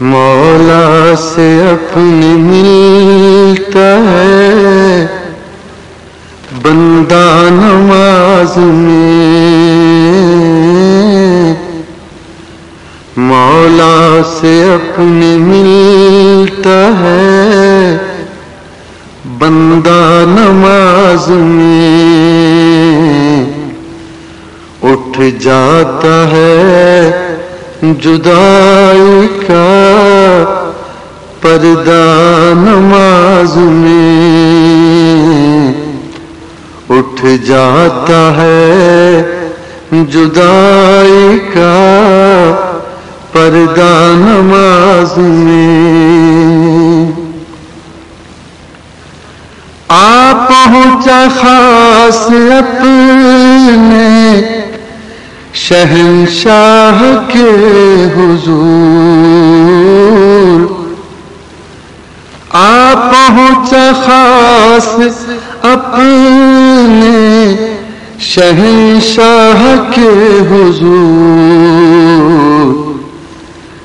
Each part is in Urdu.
مولا سے اپنی ملتا ہے۔ بندہ نماز میں۔ مولا سے اپنی ملتا ہے۔ بندہ نماز میں۔ اٹھ جاتا ہے۔ جدائی کا پردہ نماز میں اٹھ جاتا ہے جدائی کا پردہ نماز میں آ پہنچا خاص اپنے شہنشاہ کے حضور۔ آ پہنچا خاص اپنے شہنشاہ کے حضور۔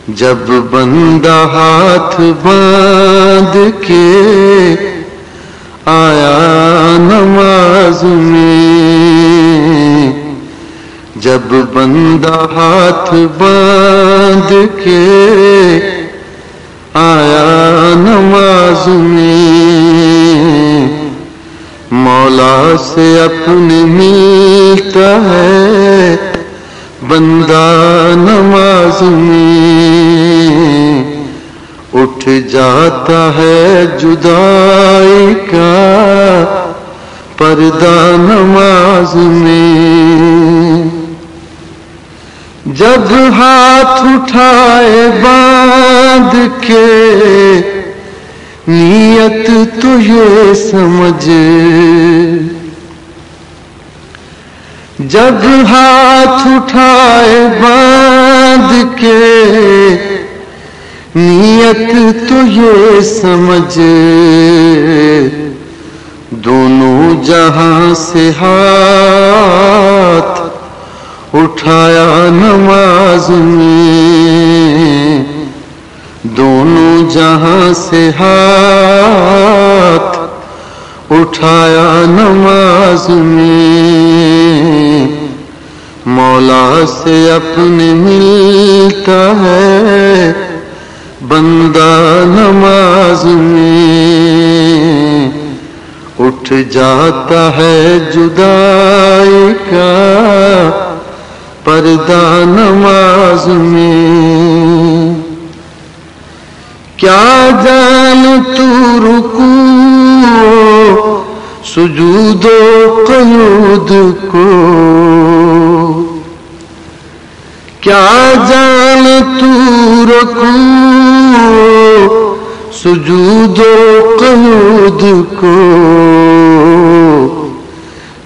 جب بندہ ہاتھ باندھ کے آیا نماز میں جب بندہ ہاتھ باندھ کے آیا نماز میں، مولا سے اپنے ملتا ہے بندہ نماز میں۔ اٹھ جاتا ہے جدائی کا، پردہ نماز میں۔ جب ہاتھ اٹھائے باندھ کے، نیت تو یہ سمجھ۔ جب ہاتھ اٹھائے باندھ کے، نیت تو یہ سمجھ۔ دونوں جہاں سے ہاتھ اٹھایا نماز میں۔ دونوں جہاں سے ہاتھ اٹھایا نماز میں۔ مولا سے اپنے ملتا ہے بندہ نماز میں۔ اٹھ جاتا ہے جدائی کا پردہ نماز میں۔ کیا جان تو رکو؟ سجود و قیود کو۔ کیا جان تو رکو؟ سجود و قیود کو۔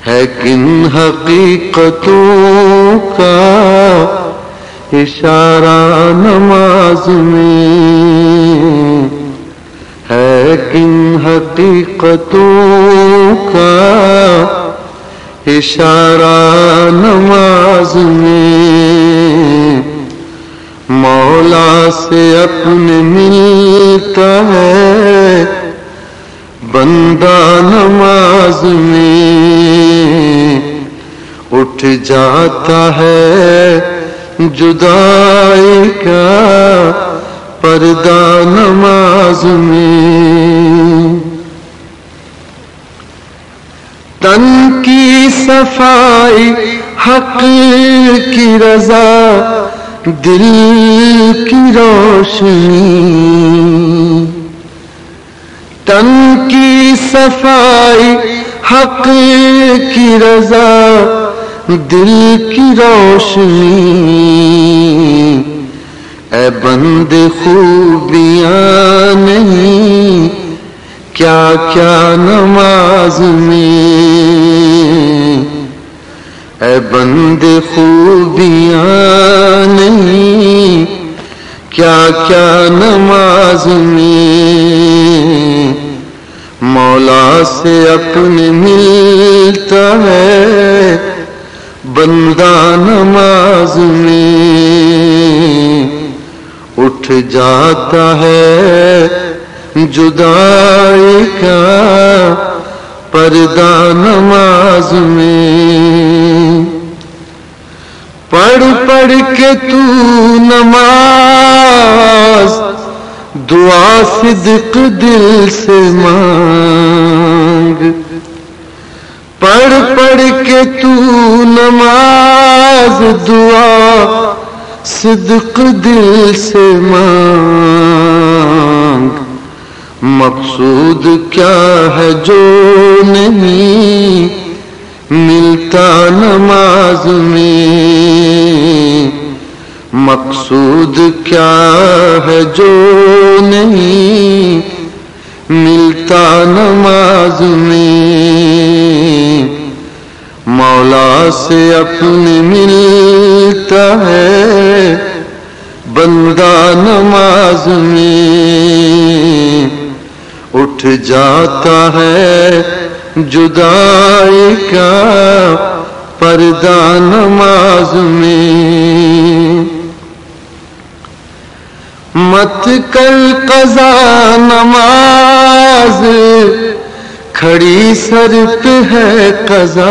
ہے کن حقیقتوں کا اشارہ نماز میں ہے کن حقیقتوں کا اشارہ نماز میں مولا سے اپنے ملتا ہے بندہ نماز میں اٹھ جاتا ہے جدائی کا پردہ نماز میں۔ تن کی صفائی، حق کی رضا، دل کی روشنی۔ تن کی صفائی، حق کی رضا دل کی روشنی، اے بند خوبیاں نہیں، کیا کیا نماز میں؟ اے بند خوبیاں نہیں، کیا کیا نماز میں؟ مولا سے اپنے ملتا ہے بندہ نماز میں اٹھ جاتا ہے جدائی کا پردہ نماز میں۔ پڑھ پڑھ کے تو نماز، دعا صدق دل سے مانگ۔ پڑھ پڑھ کے تو نماز دعا، صدق دل سے مانگ۔ مقصود کیا ہے جو نہیں، ملتا نماز میں۔ مقصود کیا ہے جو نہیں ملتا نماز میں۔ مولا سے اپنے ملتا ہے بندہ نماز میں۔ اٹھ جاتا ہے جدائی کا پردہ نماز میں۔ مت کل قضا نماز، کھڑی سر پہ ہے قضا۔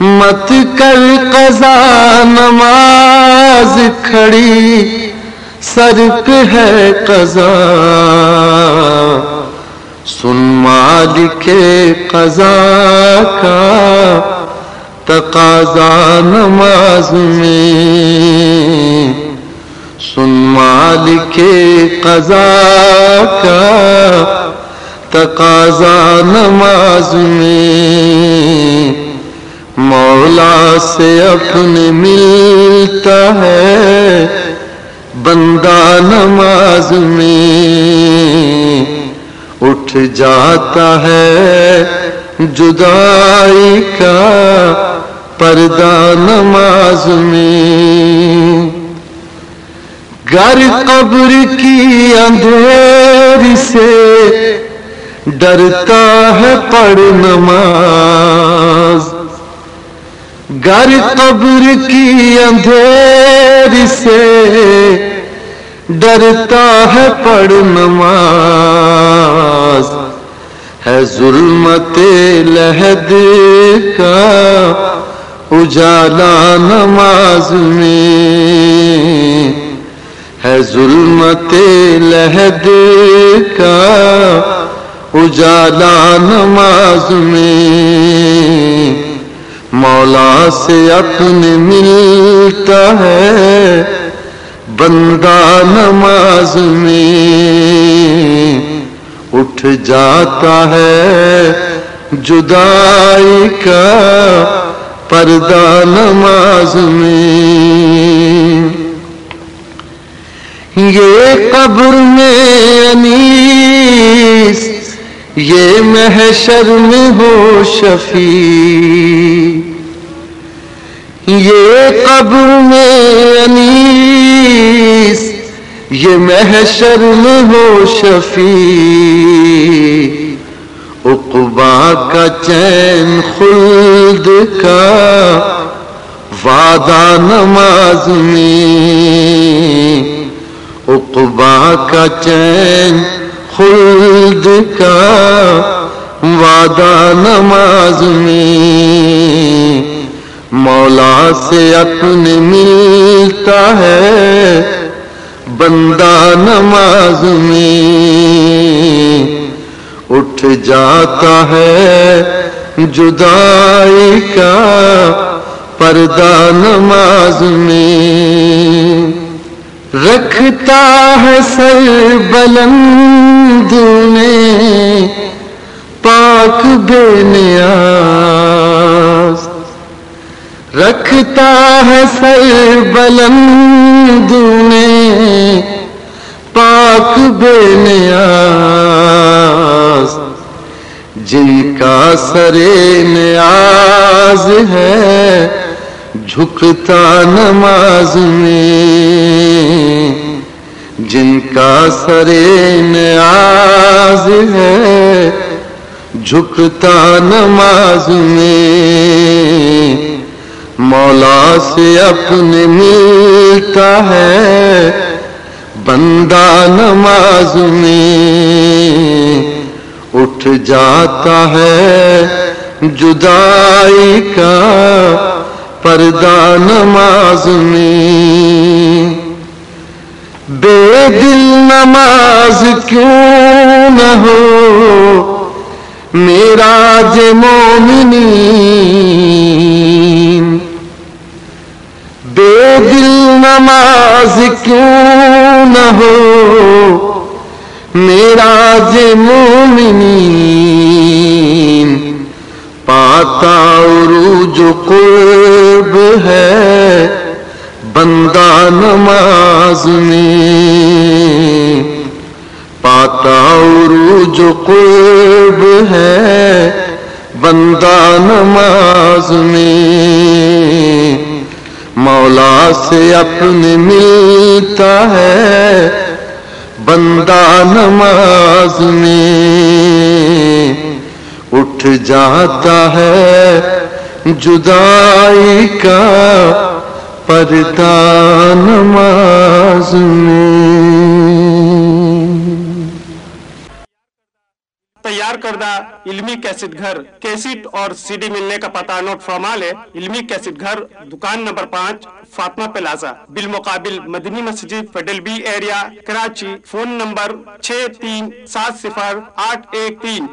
مت کل قضا نماز، کھڑی سر پہ ہے قضا۔ سن مالک قضا کا تقاضا نماز میں۔ سن مالک قضا کا تقاضا نماز میں۔ مولا سے اپنے ملتا ہے بندہ نماز میں۔ اٹھ جاتا ہے جدائی کا پردہ نماز میں۔ گر قبر کی اندھیر سے ڈرتا ہے پڑھ نماز۔ گر قبر کی اندھیر سے ڈرتا ہے پڑھ نماز۔ ہے ظلمت لہد کا اجالا نماز میں ہے ظلمت لہد کا اجالا نماز میں مولا سے اپنے ملتا ہے بندہ نماز میں اٹھ جاتا ہے جدائی کا پردہ نماز میں۔ یہ قبر میں انیس، یہ محشر میں ہو شفیع۔ یہ قبر میں انیس، یہ محشر میں ہو شفیع۔ اقبا کا چین خلد کا وعدہ نماز میں اقبا کا چین خلد کا وعدہ نماز میں مولا سے اپنے ملتا ہے بندہ نماز میں اٹھ جاتا ہے جدائی کا پردہ نماز میں۔ رکھتا ہے سر بلند میں پاک بے نیاز۔ رکھتا ہے سر بلند میں پاک بے نیاز۔ جن کا سر نیاز ہے، جھکتا نماز میں۔ جن کا سر نیاز ہے، جھکتا نماز میں۔ مولا سے اپنے ملتا ہے، بندہ نماز میں۔ اٹھ جاتا ہے جدائی کا پردہ نماز میں۔ بے دل نماز کیوں نہ ہو؟ میرا ج مومنی بے دل نماز کیوں نہ ہو؟ میرا ج مومنی پاتا عروج قرب ہے، بندہ نماز میں۔ پاتا عروج قرب ہے، بندہ نماز میں۔ مولا سے اپنے ملتا ہے بندہ نماز میں اٹھ جاتا ہے جدائی کا پردہ نماز میں علمی کیسٹ گھر، کیسٹ اور سی ڈی ملنے کا پتہ نوٹ فرما لے۔ علمی کیسٹ گھر، دکان نمبر پانچ، فاطمہ پلازا۔ بالمقابل Madni Masjid Federal B area, Karachi, phone number چھ تین سات صفر آٹھ ایک تین۔